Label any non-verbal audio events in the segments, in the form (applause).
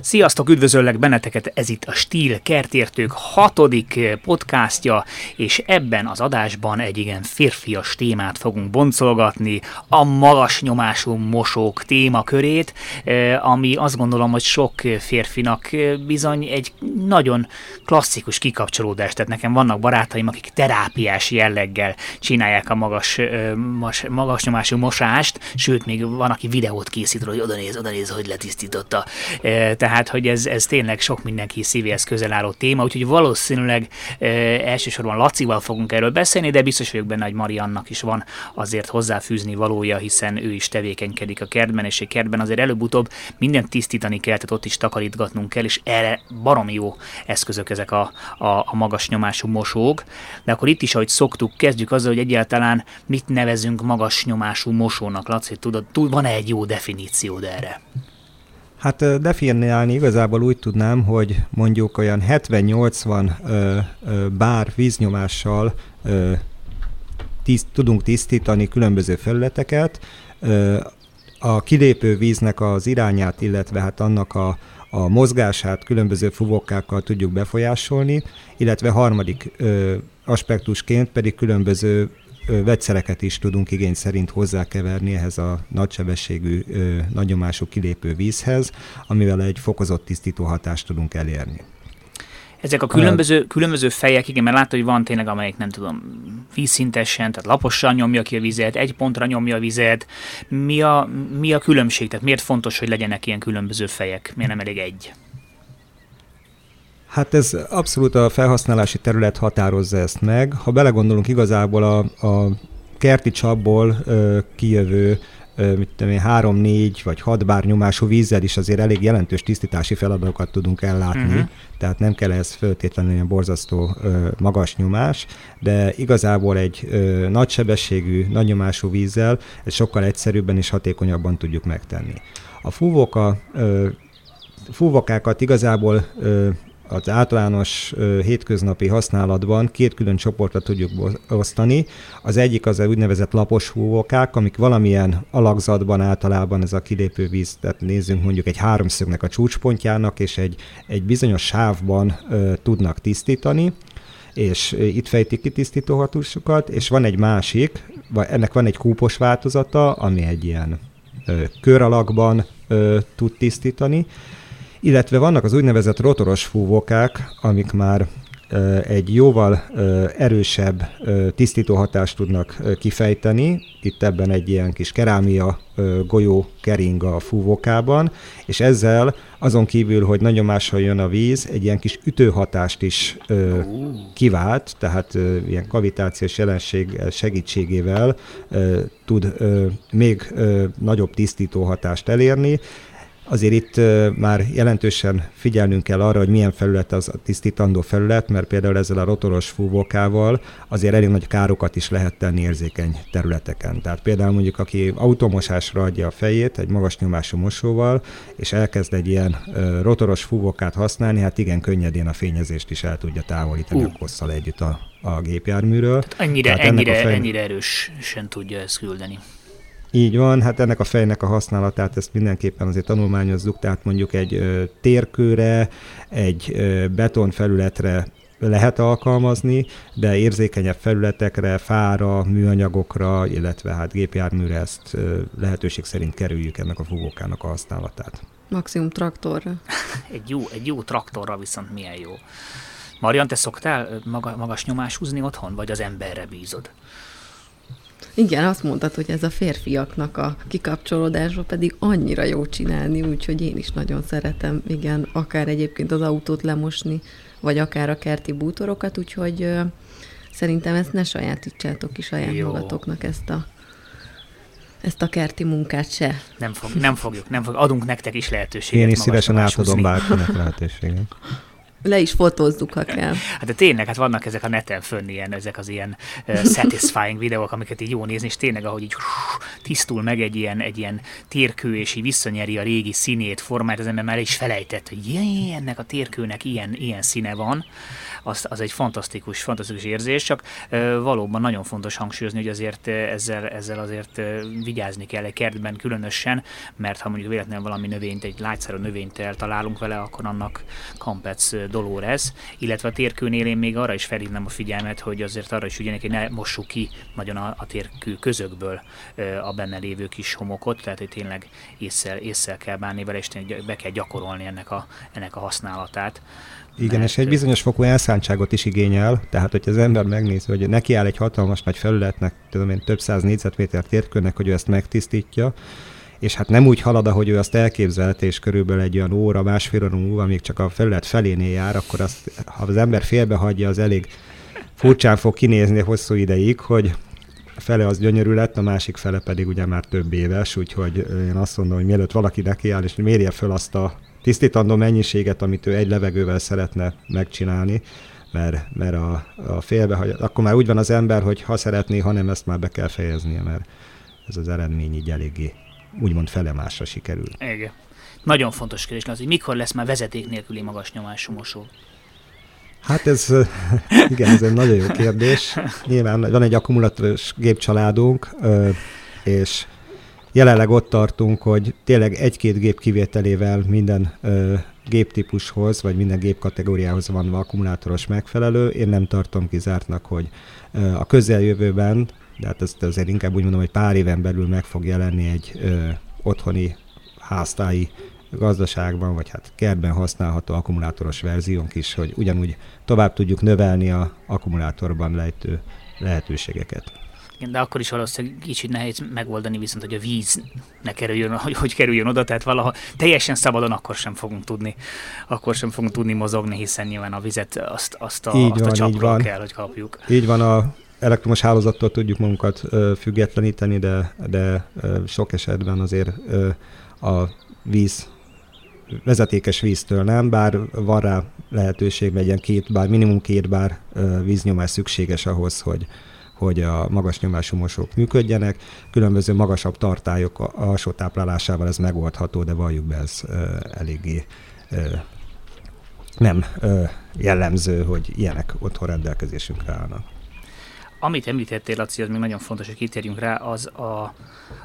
Sziasztok, üdvözöllek benneteket, ez itt a Stíl Kertértők hatodik eh, podcastja, és ebben az adásban egy igen férfias témát fogunk boncolgatni, a magas nyomású mosók témakörét, eh, ami azt gondolom, hogy sok férfinak eh, bizony egy nagyon klasszikus kikapcsolódás, tehát nekem vannak barátaim, akik terápiás jelleggel csinálják a magas, magas nyomású mosást, sőt, még van, aki videót készít, hogy oda néz, oda néz, hogy letisztította. Tehát tehát hogy ez, ez tényleg sok mindenki szívéhez közel álló téma, úgyhogy valószínűleg e, elsősorban Lacival fogunk erről beszélni, de biztos vagyok benne, hogy Mariannak is van azért hozzáfűzni valója, hiszen ő is tevékenykedik a kertben, és egy kertben azért előbb-utóbb mindent tisztítani kell, tehát ott is takarítgatnunk kell, és erre baromi jó eszközök ezek a, a, a magas nyomású mosók. De akkor itt is, ahogy szoktuk, kezdjük azzal, hogy egyáltalán mit nevezünk magas nyomású mosónak. Laci, tudod, van-e egy jó definíciód erre? Hát definiálni igazából úgy tudnám, hogy mondjuk olyan 70-80 bár víznyomással tiszt, tudunk tisztítani különböző felületeket. A kilépő víznek az irányát, illetve hát annak a, a mozgását különböző fuvókákkal tudjuk befolyásolni, illetve harmadik aspektusként pedig különböző vegyszereket is tudunk igény szerint hozzákeverni ehhez a nagysebességű, nagyomású kilépő vízhez, amivel egy fokozott tisztító hatást tudunk elérni. Ezek a különböző, különböző fejek, igen, mert látod, hogy van tényleg, amelyik nem tudom, vízszintesen, tehát laposan nyomja ki a vizet, egy pontra nyomja a vizet. Mi a, mi a különbség? Tehát miért fontos, hogy legyenek ilyen különböző fejek? Miért nem elég egy? Hát ez abszolút a felhasználási terület határozza ezt meg. Ha belegondolunk igazából a, a kerti csapból ö, kijövő mit tudom én, három, négy vagy hat bár nyomású vízzel is azért elég jelentős tisztítási feladatokat tudunk ellátni, uh-huh. tehát nem kell ez föltétlenül ilyen borzasztó ö, magas nyomás, de igazából egy ö, nagy sebességű, nagy nyomású vízzel ez sokkal egyszerűbben és hatékonyabban tudjuk megtenni. A fúvóka ö, fúvokákat igazából ö, az általános hétköznapi használatban két külön csoportra tudjuk osztani. Az egyik az úgynevezett lapos húvókák, amik valamilyen alakzatban általában ez a kilépő víz, tehát nézzünk mondjuk egy háromszögnek a csúcspontjának, és egy, egy bizonyos sávban ö, tudnak tisztítani és itt fejtik ki tisztítóhatósukat, és van egy másik, vagy ennek van egy kúpos változata, ami egy ilyen ö, kör alakban ö, tud tisztítani, illetve vannak az úgynevezett rotoros fúvókák, amik már egy jóval erősebb tisztító hatást tudnak kifejteni. Itt ebben egy ilyen kis kerámia golyó kering a fúvókában, és ezzel azon kívül, hogy nagyon máshol jön a víz, egy ilyen kis ütőhatást is kivált, tehát ilyen kavitációs jelenség segítségével tud még nagyobb tisztító hatást elérni, Azért itt már jelentősen figyelnünk kell arra, hogy milyen felület az a tisztítandó felület, mert például ezzel a rotoros fúvókával azért elég nagy károkat is lehet tenni érzékeny területeken. Tehát például mondjuk, aki automosásra adja a fejét egy magas nyomású mosóval, és elkezd egy ilyen rotoros fúvókát használni, hát igen, könnyedén a fényezést is el tudja távolítani uh. a kosszal együtt a, a gépjárműről. Tehát ennyire, Tehát ennyire, fej... ennyire erősen tudja ezt küldeni. Így van, hát ennek a fejnek a használatát ezt mindenképpen azért tanulmányozzuk, tehát mondjuk egy ö, térkőre, egy ö, betonfelületre lehet alkalmazni, de érzékenyebb felületekre, fára, műanyagokra, illetve hát gépjárműre ezt ö, lehetőség szerint kerüljük ennek a fogókának a használatát. Maximum traktorra. (laughs) egy, jó, egy jó traktorra viszont milyen jó. Marian, te szoktál maga, magas nyomás húzni otthon, vagy az emberre bízod? Igen, azt mondtad, hogy ez a férfiaknak a kikapcsolódásba pedig annyira jó csinálni, úgyhogy én is nagyon szeretem, igen, akár egyébként az autót lemosni, vagy akár a kerti bútorokat, úgyhogy ö, szerintem ezt ne sajátítsátok ki saját jó. magatoknak ezt a ezt a kerti munkát se. Nem, fog, nem fogjuk, nem fogjuk. Adunk nektek is lehetőséget. Én is szívesen átadom bárkinek lehetőséget. (laughs) Le is fotózzuk, ha kell. Hát de tényleg, hát vannak ezek a neten fönn ilyen, ezek az ilyen uh, satisfying videók, amiket így jó nézni, és tényleg, ahogy így tisztul meg egy ilyen, egy ilyen térkő, és így visszanyeri a régi színét, formáját, az ember már is felejtett, hogy jé, ennek a térkőnek ilyen, ilyen színe van, az, az egy fantasztikus, fantasztikus érzés, csak valóban nagyon fontos hangsúlyozni, hogy azért ezzel, ezzel azért vigyázni kell egy kertben különösen, mert ha mondjuk véletlenül valami növényt, egy lágyszerű növényt eltalálunk vele, akkor annak kampec Dolores, illetve a térkőnél én még arra is felhívnám a figyelmet, hogy azért arra is ügyenek, hogy ne mossuk ki nagyon a, a térkő közökből a benne lévő kis homokot, tehát hogy tényleg észsel, észsel kell bánni vele, és be kell gyakorolni ennek a, ennek a használatát. Igen, mert... és egy bizonyos fokú elszántságot is igényel, tehát hogyha az ember megnézi, hogy neki áll egy hatalmas nagy felületnek, tudom én, több száz négyzetméter térkörnek, hogy ő ezt megtisztítja, és hát nem úgy halad, ahogy ő azt elképzelte, és körülbelül egy olyan óra, másfél óra múlva még csak a felület felénél jár, akkor azt, ha az ember félbehagyja, az elég furcsán fog kinézni hosszú ideig, hogy fele az gyönyörű lett, a másik fele pedig ugye már több éves, úgyhogy én azt mondom, hogy mielőtt valaki nekiáll, és mérje föl azt a tisztítandó mennyiséget, amit ő egy levegővel szeretne megcsinálni, mert, mert a, a félbe, hogy akkor már úgy van az ember, hogy ha szeretné, ha nem, ezt már be kell fejeznie, mert ez az eredmény így eléggé úgymond felemásra sikerül. Igen. Nagyon fontos kérdés az, hogy mikor lesz már vezeték nélküli magas nyomású mosó? Hát ez, (laughs) igen, ez egy nagyon jó kérdés. Nyilván van egy akkumulátoros gépcsaládunk, és jelenleg ott tartunk, hogy tényleg egy-két gép kivételével minden géptípushoz, vagy minden gépkategóriához van akkumulátoros megfelelő. Én nem tartom kizártnak, hogy a közeljövőben, de hát ezt azért inkább úgy mondom, hogy pár éven belül meg fog jelenni egy ö, otthoni háztáji gazdaságban, vagy hát kertben használható akkumulátoros verziónk is, hogy ugyanúgy tovább tudjuk növelni a akkumulátorban lejtő lehetőségeket. Igen, de akkor is valószínűleg kicsit nehéz megoldani viszont, hogy a víz ne kerüljön, hogy, hogy kerüljön oda, tehát valaha teljesen szabadon akkor sem fogunk tudni, akkor sem fogunk tudni mozogni, hiszen nyilván a vizet azt, azt a, így azt van, a csapról kell, hogy kapjuk. Így van, a elektromos hálózattól tudjuk magunkat ö, függetleníteni, de, de ö, sok esetben azért ö, a víz vezetékes víztől nem, bár van rá lehetőség, legyen két bár, minimum két bár víznyomás szükséges ahhoz, hogy, hogy a magas nyomású mosók működjenek. Különböző magasabb tartályok alsó táplálásával ez megoldható, de valljuk be, ez eléggé nem jellemző, hogy ilyenek otthon rendelkezésünkre állnak. Amit említettél, Laci, az még nagyon fontos, hogy kitérjünk rá, az a,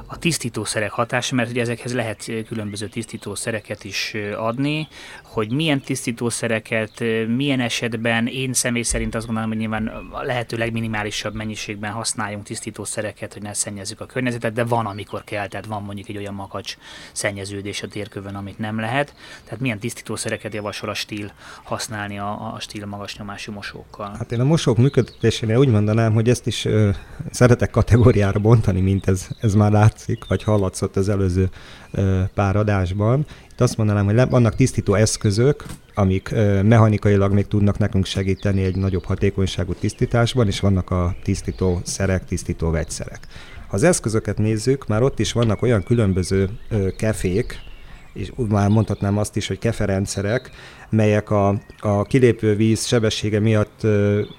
a tisztítószerek hatása, mert ugye ezekhez lehet különböző tisztítószereket is adni, hogy milyen tisztítószereket, milyen esetben, én személy szerint azt gondolom, hogy nyilván a lehető legminimálisabb mennyiségben használjunk tisztítószereket, hogy ne szennyezzük a környezetet, de van, amikor kell, tehát van mondjuk egy olyan makacs szennyeződés a térkövön, amit nem lehet. Tehát milyen tisztítószereket javasol a stíl használni a, a stíl magas nyomású mosókkal? Hát én a mosók működésénél úgy mondanám, hogy ezt is ö, szeretek kategóriára bontani, mint ez, ez már látszik, vagy hallatszott az előző ö, pár adásban. Itt azt mondanám, hogy vannak tisztító eszközök, amik ö, mechanikailag még tudnak nekünk segíteni egy nagyobb hatékonyságú tisztításban, és vannak a tisztító szerek, tisztító vegyszerek. Ha az eszközöket nézzük, már ott is vannak olyan különböző ö, kefék, és úgy már mondhatnám azt is, hogy keferendszerek, melyek a, a kilépő víz sebessége miatt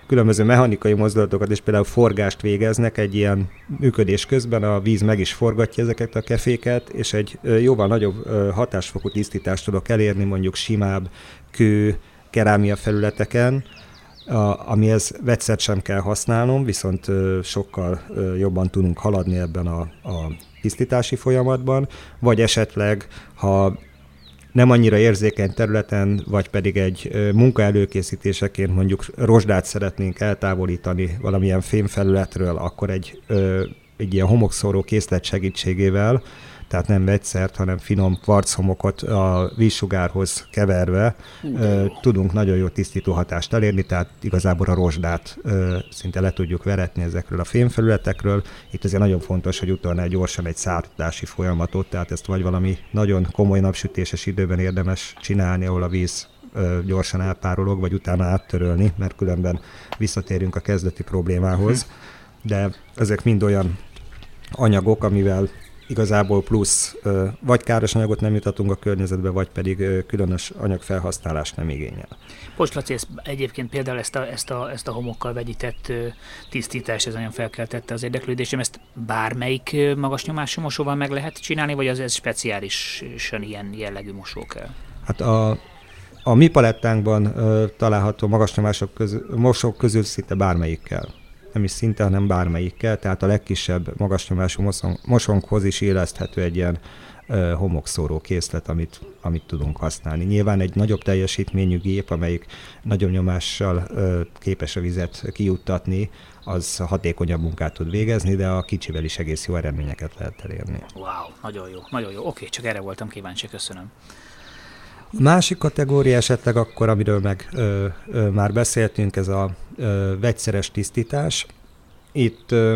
különböző mechanikai mozdulatokat és például forgást végeznek egy ilyen működés közben, a víz meg is forgatja ezeket a keféket, és egy jóval nagyobb hatásfokú tisztítást tudok elérni mondjuk simább kő, kerámia felületeken, a, amihez vegyszert sem kell használnom, viszont ö, sokkal ö, jobban tudunk haladni ebben a, a tisztítási folyamatban, vagy esetleg, ha nem annyira érzékeny területen, vagy pedig egy munka előkészítéseként mondjuk rozsdát szeretnénk eltávolítani valamilyen fémfelületről, akkor egy, egy ilyen homokszóró készlet segítségével tehát nem vegyszert, hanem finom kvarchomokot a vízsugárhoz keverve ö, tudunk nagyon jó tisztító hatást elérni, tehát igazából a rozsdát ö, szinte le tudjuk veretni ezekről a fémfelületekről. Itt azért nagyon fontos, hogy utána gyorsan egy szártási folyamatot, tehát ezt vagy valami nagyon komoly napsütéses időben érdemes csinálni, ahol a víz gyorsan elpárolog, vagy utána áttörölni, mert különben visszatérünk a kezdeti problémához. De ezek mind olyan anyagok, amivel igazából plusz vagy káros anyagot nem jutatunk a környezetbe, vagy pedig különös anyagfelhasználást nem igényel. Most Laci, ezt, egyébként például ezt a, ezt a, ezt a homokkal vegyített tisztítás, ez nagyon felkeltette az érdeklődésem, ezt bármelyik magas nyomású mosóval meg lehet csinálni, vagy az ez speciálisan ilyen jellegű mosó kell? Hát a, a mi palettánkban ö, található magas nyomások közül, mosók közül szinte bármelyikkel. Nem is szinte, hanem bármelyikkel, tehát a legkisebb magas nyomású mosónkhoz is éleszthető egy ilyen homokszóró készlet, amit, amit tudunk használni. Nyilván egy nagyobb teljesítményű gép, amelyik nagyobb nyomással képes a vizet kijuttatni, az hatékonyabb munkát tud végezni, de a kicsivel is egész jó eredményeket lehet elérni. Wow, nagyon jó, nagyon jó. Oké, csak erre voltam kíváncsi, köszönöm. Másik kategória esetleg akkor, amiről meg ö, ö, már beszéltünk, ez a ö, vegyszeres tisztítás. Itt ö,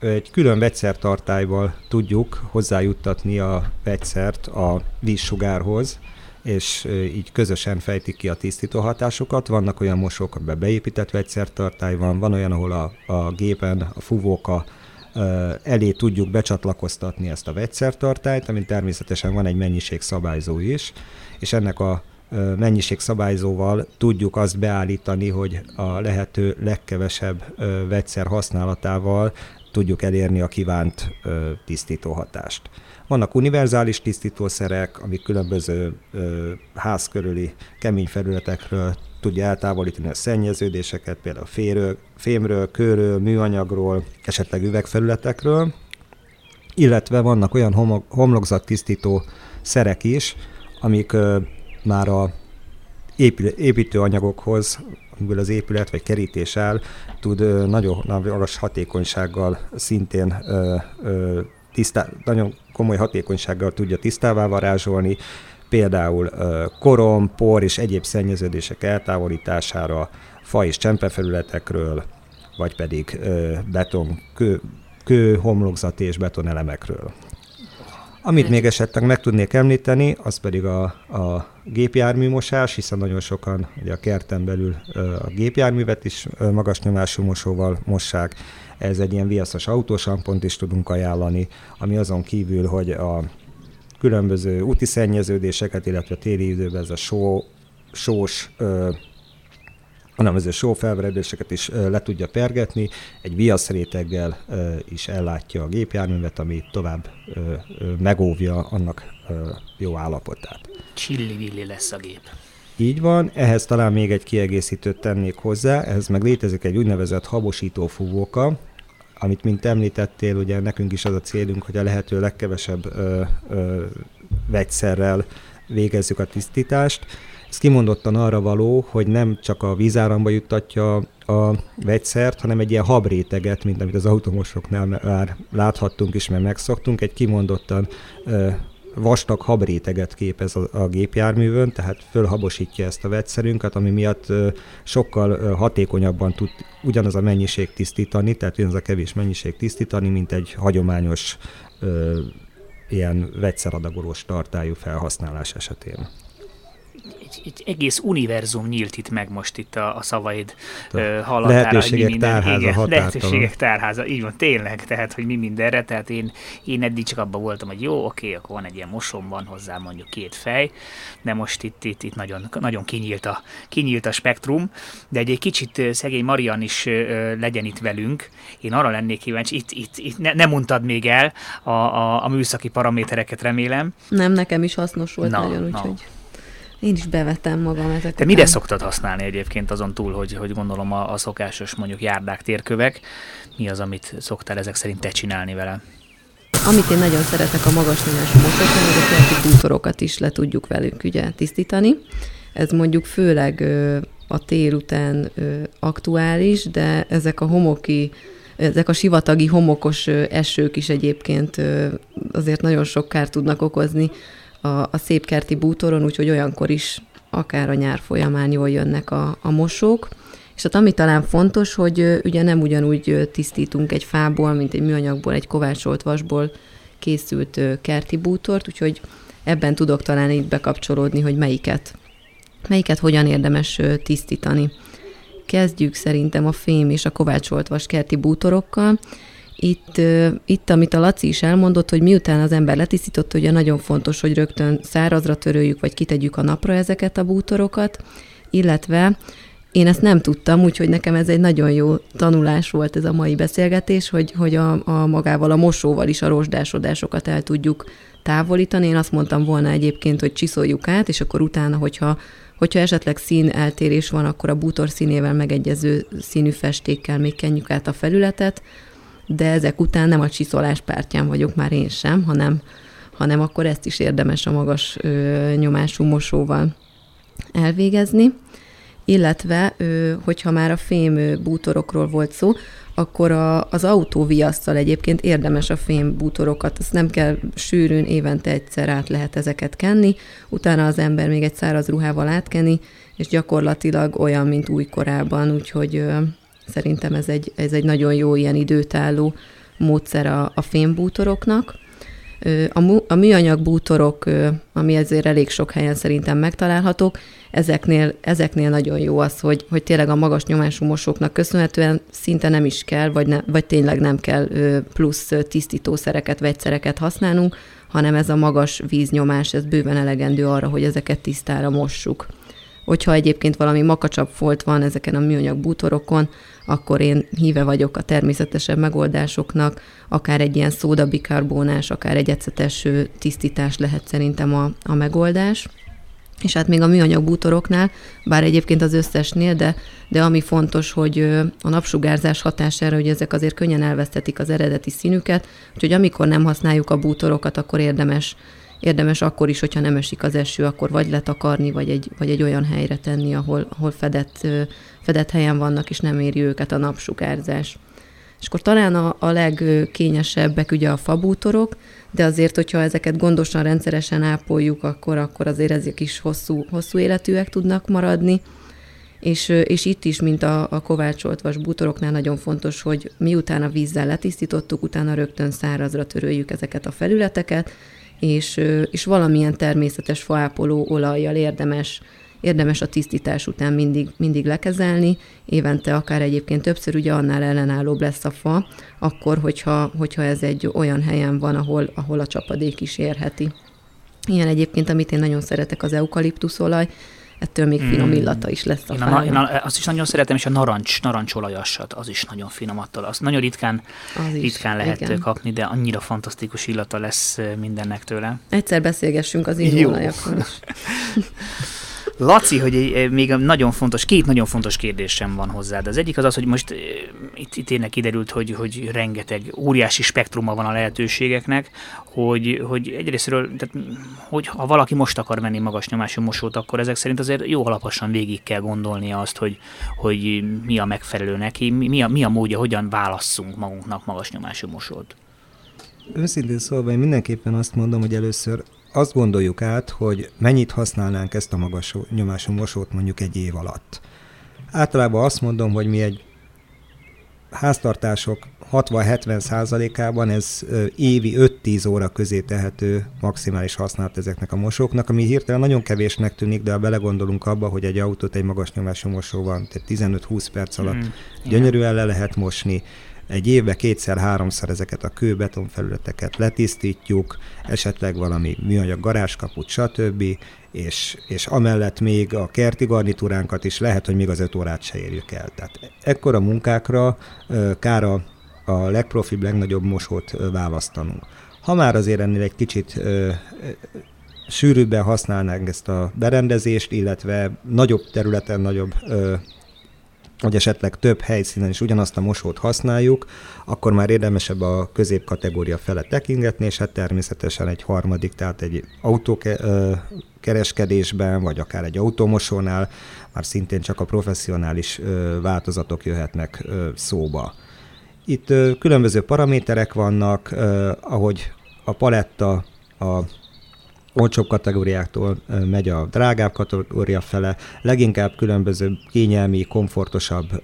egy külön vegyszertartályval tudjuk hozzájuttatni a vegyszert a vízsugárhoz, és így közösen fejtik ki a tisztító hatásokat. Vannak olyan mosók, amiben beépített vegyszertartály van, van olyan, ahol a, a gépen a fúvóka elé tudjuk becsatlakoztatni ezt a vegyszertartályt, amin természetesen van egy mennyiségszabályzó is, és ennek a mennyiségszabályzóval tudjuk azt beállítani, hogy a lehető legkevesebb vegyszer használatával tudjuk elérni a kívánt tisztító hatást. Vannak univerzális tisztítószerek, amik különböző ház körüli kemény felületekről tudja eltávolítani a szennyeződéseket, például férő, fémről, kőről, műanyagról, esetleg üvegfelületekről, illetve vannak olyan homlokzattisztító szerek is, amik már a építőanyagokhoz, amiből az épület vagy kerítés áll, tud nagyon magas hatékonysággal szintén tisztá, nagyon komoly hatékonysággal tudja tisztává varázsolni, például korom, por és egyéb szennyeződések eltávolítására, fa és csempefelületekről, vagy pedig beton, kő, kő, homlokzati és betonelemekről. Amit még esetleg meg tudnék említeni, az pedig a, a gépjárműmosás, hiszen nagyon sokan ugye a kerten belül a gépjárművet is magas nyomású mosóval mossák. Ez egy ilyen viaszos autósampont is tudunk ajánlani, ami azon kívül, hogy a különböző úti szennyeződéseket, illetve a téli időben ez a só, sós hanem ez a só felveredéseket is le tudja pergetni, egy viaszréteggel is ellátja a gépjárművet, ami tovább megóvja annak jó állapotát. Csilli-villi lesz a gép. Így van, ehhez talán még egy kiegészítőt tennék hozzá, ehhez meg létezik egy úgynevezett habosító fúvóka, amit mint említettél, ugye nekünk is az a célunk, hogy a lehető legkevesebb ö, ö, vegyszerrel végezzük a tisztítást. Ez kimondottan arra való, hogy nem csak a vízáramba juttatja a vegyszert, hanem egy ilyen habréteget, mint amit az automosoknál már láthattunk is, mert megszoktunk, egy kimondottan vastag habréteget képez a, gépjárművön, tehát fölhabosítja ezt a vegyszerünket, ami miatt sokkal hatékonyabban tud ugyanaz a mennyiség tisztítani, tehát ugyanaz a kevés mennyiség tisztítani, mint egy hagyományos ilyen vegyszeradagolós tartályú felhasználás esetén egy, egy egész univerzum nyílt itt meg most itt a, a szavaid uh, hallatára. Lehetőségek minden, tárháza igen, Lehetőségek tárháza, így van, tényleg, tehát, hogy mi mindenre, tehát én, én eddig csak abban voltam, hogy jó, oké, akkor van egy ilyen mosom, van hozzá mondjuk két fej, de most itt, itt, itt nagyon, nagyon kinyílt, a, kinyílt a spektrum, de egy, egy kicsit szegény Marian is legyen itt velünk. Én arra lennék kíváncsi, itt, itt, itt ne, nem mondtad még el a, a, a műszaki paramétereket, remélem. Nem, nekem is hasznos volt na, nagyon, úgyhogy... Na. Én is bevettem magam ezeket. Te mire szoktad használni egyébként azon túl, hogy, hogy gondolom a, a szokásos mondjuk járdák, térkövek? Mi az, amit szoktál ezek szerint te csinálni vele? Amit én nagyon szeretek a magas nyomású motorokon, hogy a kerti bútorokat is le tudjuk velük ugye tisztítani. Ez mondjuk főleg ö, a tél után ö, aktuális, de ezek a homoki ezek a sivatagi homokos esők is egyébként azért nagyon sok kárt tudnak okozni a, a szép kerti bútoron, úgyhogy olyankor is akár a nyár folyamán jól jönnek a, a mosók. És hát ami talán fontos, hogy ugye nem ugyanúgy tisztítunk egy fából, mint egy műanyagból, egy kovácsolt vasból készült kerti bútort, úgyhogy ebben tudok talán itt bekapcsolódni, hogy melyiket, melyiket hogyan érdemes tisztítani. Kezdjük szerintem a fém és a kovácsolt vas kerti bútorokkal. Itt, itt, amit a Laci is elmondott, hogy miután az ember letisztított, ugye nagyon fontos, hogy rögtön szárazra töröljük, vagy kitegyük a napra ezeket a bútorokat, illetve én ezt nem tudtam, úgyhogy nekem ez egy nagyon jó tanulás volt ez a mai beszélgetés, hogy, hogy a, a magával, a mosóval is a rozsdásodásokat el tudjuk távolítani. Én azt mondtam volna egyébként, hogy csiszoljuk át, és akkor utána, hogyha, hogyha esetleg szín eltérés van, akkor a bútor színével megegyező színű festékkel még kenjük át a felületet, de ezek után nem a csiszolás pártján vagyok már én sem, hanem, hanem akkor ezt is érdemes a magas ö, nyomású mosóval elvégezni. Illetve hogyha már a fém bútorokról volt szó, akkor a, az autóviasszal egyébként érdemes a fém bútorokat, azt nem kell sűrűn, évente egyszer át lehet ezeket kenni, utána az ember még egy száraz ruhával átkenni, és gyakorlatilag olyan, mint újkorában, úgyhogy ö, szerintem ez egy, ez egy nagyon jó ilyen időtálló módszer a, a fémbútoroknak. A, a műanyag bútorok, ami ezért elég sok helyen szerintem megtalálhatók, ezeknél, ezeknél nagyon jó az, hogy, hogy tényleg a magas nyomású mosóknak köszönhetően szinte nem is kell, vagy, ne, vagy tényleg nem kell plusz tisztítószereket, vegyszereket használnunk, hanem ez a magas víznyomás, ez bőven elegendő arra, hogy ezeket tisztára mossuk. Hogyha egyébként valami makacsabb folt van ezeken a műanyag bútorokon, akkor én híve vagyok a természetesebb megoldásoknak, akár egy ilyen szódabikarbónás, akár egy ecetes tisztítás lehet szerintem a, a megoldás. És hát még a műanyag bútoroknál, bár egyébként az összesnél, de, de ami fontos, hogy a napsugárzás hatására, hogy ezek azért könnyen elvesztetik az eredeti színüket, úgyhogy amikor nem használjuk a bútorokat, akkor érdemes érdemes akkor is, hogyha nem esik az eső, akkor vagy letakarni, vagy egy, vagy egy olyan helyre tenni, ahol, ahol fedett, fedett helyen vannak, és nem éri őket a napsugárzás. És akkor talán a, a legkényesebbek ugye a fabútorok, de azért, hogyha ezeket gondosan, rendszeresen ápoljuk, akkor, akkor azért ezek is hosszú, hosszú életűek tudnak maradni. És, és itt is, mint a, a kovácsolt vas bútoroknál nagyon fontos, hogy miután a vízzel letisztítottuk, utána rögtön szárazra töröljük ezeket a felületeket, és, és valamilyen természetes faápoló olajjal érdemes érdemes a tisztítás után mindig, mindig lekezelni, évente akár egyébként többször, ugye annál ellenállóbb lesz a fa, akkor, hogyha, hogyha ez egy olyan helyen van, ahol, ahol a csapadék is érheti. Ilyen egyébként, amit én nagyon szeretek, az eukaliptuszolaj, ettől még finom mm. illata is lesz a én, a, én a, azt is nagyon szeretem, és a narancs, narancsolajasat, az is nagyon finom attól. Azt nagyon ritkán, az is, ritkán lehet igen. kapni, de annyira fantasztikus illata lesz mindennek tőle. Egyszer beszélgessünk az illóolajakról is. (laughs) Laci, hogy még nagyon fontos, két nagyon fontos kérdésem van hozzád. Az egyik az az, hogy most itt, itt tényleg kiderült, hogy, hogy rengeteg óriási spektruma van a lehetőségeknek, hogy, hogy egyrésztről, tehát, hogy ha valaki most akar menni magas nyomású mosót, akkor ezek szerint azért jó alaposan végig kell gondolnia azt, hogy, hogy mi a megfelelő neki, mi a, mi a módja, hogyan válasszunk magunknak magas nyomású mosót. Őszintén szólva én mindenképpen azt mondom, hogy először azt gondoljuk át, hogy mennyit használnánk ezt a magas nyomású mosót mondjuk egy év alatt. Általában azt mondom, hogy mi egy háztartások 60-70 százalékában ez évi 5-10 óra közé tehető maximális használat ezeknek a mosóknak, ami hirtelen nagyon kevésnek tűnik, de ha belegondolunk abba, hogy egy autót egy magas nyomású mosó van, tehát 15-20 perc alatt mm, gyönyörűen le lehet mosni, egy évbe kétszer-háromszor ezeket a kőbeton felületeket letisztítjuk, esetleg valami műanyag garázskaput, stb., és, és amellett még a kerti garnitúránkat is lehet, hogy még az öt órát se érjük el. Tehát ekkora munkákra kár a, a legprofibb, legnagyobb mosót választanunk. Ha már azért ennél egy kicsit ö, sűrűbben használnánk ezt a berendezést, illetve nagyobb területen, nagyobb ö, vagy esetleg több helyszínen is ugyanazt a mosót használjuk, akkor már érdemesebb a középkategória fele tekingetni, és hát természetesen egy harmadik, tehát egy autókereskedésben, vagy akár egy automosónál már szintén csak a professzionális változatok jöhetnek szóba. Itt különböző paraméterek vannak, ahogy a paletta a olcsóbb kategóriáktól megy a drágább kategória fele, leginkább különböző kényelmi, komfortosabb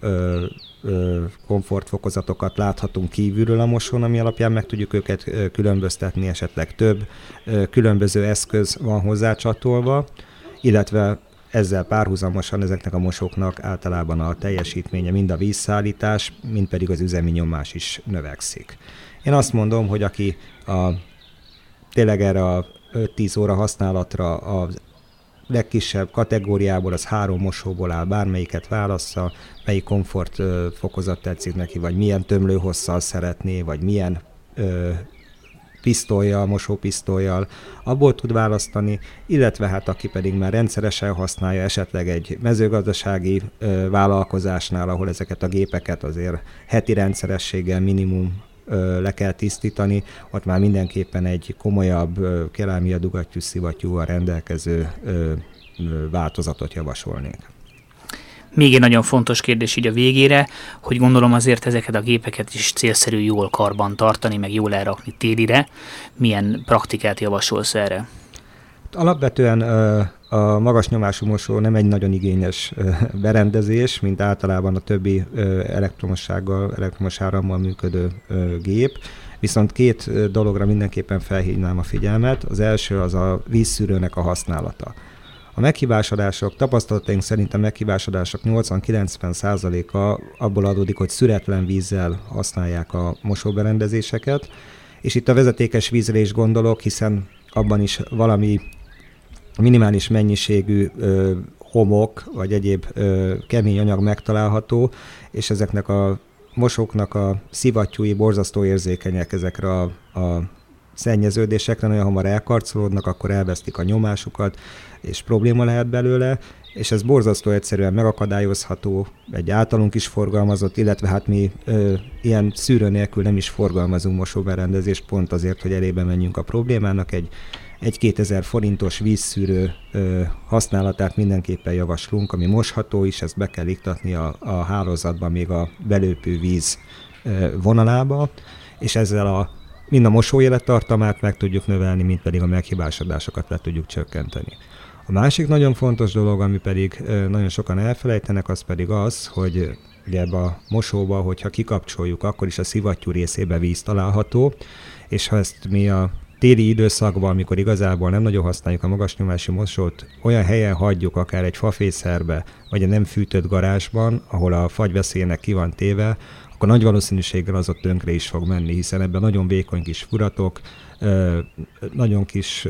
komfortfokozatokat láthatunk kívülről a mosón, ami alapján meg tudjuk őket különböztetni, esetleg több ö, különböző eszköz van hozzácsatolva, illetve ezzel párhuzamosan ezeknek a mosóknak általában a teljesítménye mind a vízszállítás, mind pedig az üzemi nyomás is növekszik. Én azt mondom, hogy aki a, tényleg erre a 5-10 óra használatra a legkisebb kategóriából, az három mosóból áll, bármelyiket válassza, melyik komfort fokozat tetszik neki, vagy milyen tömlőhosszal szeretné, vagy milyen ö, pisztolyjal, mosópisztolyjal, abból tud választani, illetve hát aki pedig már rendszeresen használja, esetleg egy mezőgazdasági ö, vállalkozásnál, ahol ezeket a gépeket azért heti rendszerességgel minimum le kell tisztítani, ott már mindenképpen egy komolyabb kerámia dugattyú szivattyúval rendelkező változatot javasolnék. Még egy nagyon fontos kérdés így a végére, hogy gondolom azért ezeket a gépeket is célszerű jól karban tartani, meg jól elrakni télire. Milyen praktikát javasolsz erre? Alapvetően a magas nyomású mosó nem egy nagyon igényes berendezés, mint általában a többi elektromossággal, elektromos árammal működő gép. Viszont két dologra mindenképpen felhívnám a figyelmet. Az első az a vízszűrőnek a használata. A meghibásodások, tapasztalataink szerint a meghibásodások 80-90%-a abból adódik, hogy szüretlen vízzel használják a mosóberendezéseket, és itt a vezetékes vízre is gondolok, hiszen abban is valami minimális mennyiségű ö, homok vagy egyéb ö, kemény anyag megtalálható, és ezeknek a mosóknak a szivattyúi borzasztó érzékenyek ezekre a, a szennyeződésekre, nagyon hamar elkarcolódnak, akkor elvesztik a nyomásukat, és probléma lehet belőle, és ez borzasztó egyszerűen megakadályozható, egy általunk is forgalmazott, illetve hát mi ö, ilyen szűrő nélkül nem is forgalmazunk mosóberendezést, pont azért, hogy elébe menjünk a problémának, egy egy ezer forintos vízszűrő használatát mindenképpen javaslunk, ami mosható is, ezt be kell iktatni a, a hálózatba, még a belőpő víz vonalába, és ezzel a mind a mosóélettartamát meg tudjuk növelni, mint pedig a meghibásodásokat le tudjuk csökkenteni. A másik nagyon fontos dolog, ami pedig nagyon sokan elfelejtenek, az pedig az, hogy ugye ebbe a mosóba, hogyha kikapcsoljuk, akkor is a szivattyú részébe víz található, és ha ezt mi a téli időszakban, amikor igazából nem nagyon használjuk a magas nyomású mosót, olyan helyen hagyjuk, akár egy fafészerbe, vagy a nem fűtött garázsban, ahol a fagyveszélynek ki van téve, akkor nagy valószínűséggel az ott tönkre is fog menni, hiszen ebben nagyon vékony kis furatok, nagyon kis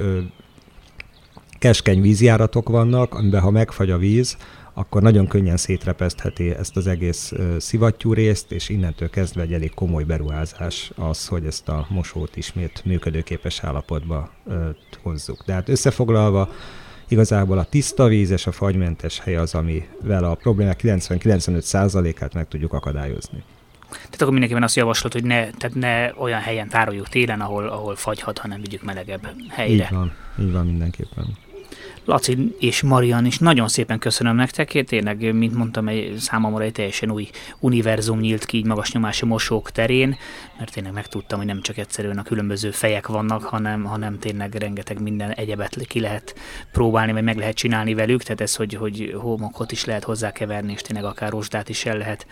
keskeny vízjáratok vannak, amiben ha megfagy a víz, akkor nagyon könnyen szétrepesztheti ezt az egész szivattyú részt, és innentől kezdve egy elég komoly beruházás az, hogy ezt a mosót ismét működőképes állapotba hozzuk. De hát összefoglalva, igazából a tiszta víz és a fagymentes hely az, amivel a problémák 90-95%-át meg tudjuk akadályozni. Tehát akkor mindenképpen azt javaslod, hogy ne, tehát ne olyan helyen tároljuk télen, ahol, ahol fagyhat, hanem vigyük melegebb helyre. Így van, így van mindenképpen. Laci és Marian is. Nagyon szépen köszönöm nektek, tényleg, mint mondtam, egy számomra egy teljesen új univerzum nyílt ki így magas nyomású mosók terén, mert tényleg megtudtam, hogy nem csak egyszerűen a különböző fejek vannak, hanem, hanem tényleg rengeteg minden egyebet ki lehet próbálni, vagy meg lehet csinálni velük, tehát ez, hogy, hogy homokot is lehet hozzákeverni, és tényleg akár rozsdát is el lehet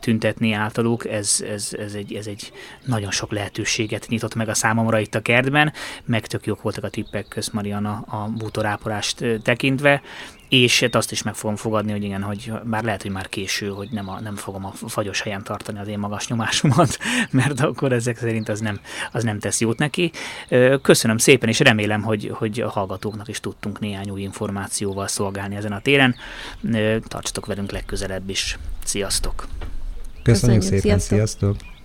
tüntetni általuk, ez, ez, ez, egy, ez egy nagyon sok lehetőséget nyitott meg a számomra itt a kertben, meg tök jók voltak a tippek köz Mariana a bútorápolást tekintve, és hát azt is meg fogom fogadni, hogy igen, hogy bár lehet, hogy már késő, hogy nem, a, nem fogom a fagyos helyen tartani az én magas nyomásomat, (laughs) mert akkor ezek szerint az nem, az nem tesz jót neki. Köszönöm szépen, és remélem, hogy, hogy a hallgatóknak is tudtunk néhány új információval szolgálni ezen a téren. Tartsatok velünk legközelebb is. Sziasztok! Köszönjük, Köszönjük szépen, sziasztok! sziasztok.